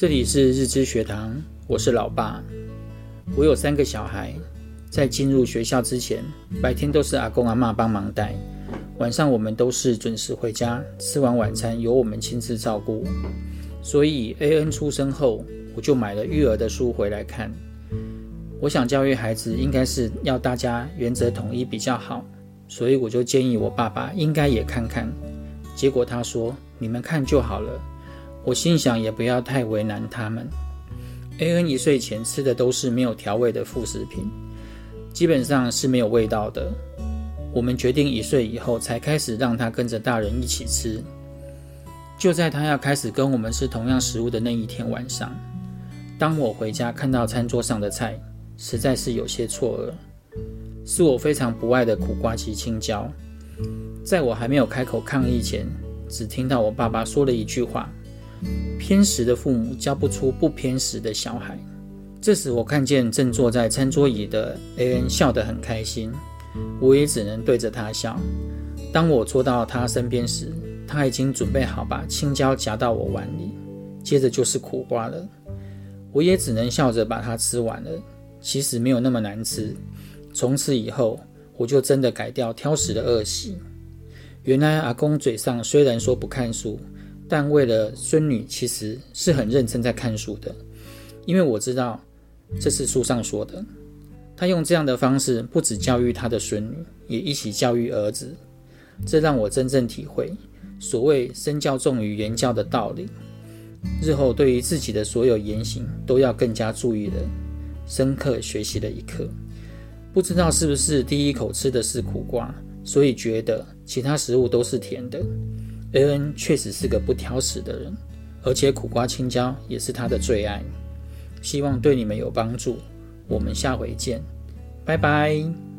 这里是日知学堂，我是老爸。我有三个小孩，在进入学校之前，白天都是阿公阿嬷帮忙带，晚上我们都是准时回家，吃完晚餐由我们亲自照顾。所以 AN 出生后，我就买了育儿的书回来看。我想教育孩子，应该是要大家原则统一比较好，所以我就建议我爸爸应该也看看。结果他说：“你们看就好了。”我心想，也不要太为难他们。AN 一岁前吃的都是没有调味的副食品，基本上是没有味道的。我们决定一岁以后才开始让他跟着大人一起吃。就在他要开始跟我们吃同样食物的那一天晚上，当我回家看到餐桌上的菜，实在是有些错愕。是我非常不爱的苦瓜及青椒。在我还没有开口抗议前，只听到我爸爸说了一句话。偏食的父母教不出不偏食的小孩。这时，我看见正坐在餐桌椅的 AN 笑得很开心，我也只能对着他笑。当我坐到他身边时，他已经准备好把青椒夹到我碗里，接着就是苦瓜了。我也只能笑着把它吃完了。其实没有那么难吃。从此以后，我就真的改掉挑食的恶习。原来阿公嘴上虽然说不看书。但为了孙女，其实是很认真在看书的，因为我知道这是书上说的。他用这样的方式，不止教育他的孙女，也一起教育儿子。这让我真正体会所谓“身教重于言教”的道理。日后对于自己的所有言行，都要更加注意了。深刻学习了一课。不知道是不是第一口吃的是苦瓜，所以觉得其他食物都是甜的。A 恩确实是个不挑食的人，而且苦瓜青椒也是他的最爱。希望对你们有帮助。我们下回见，拜拜。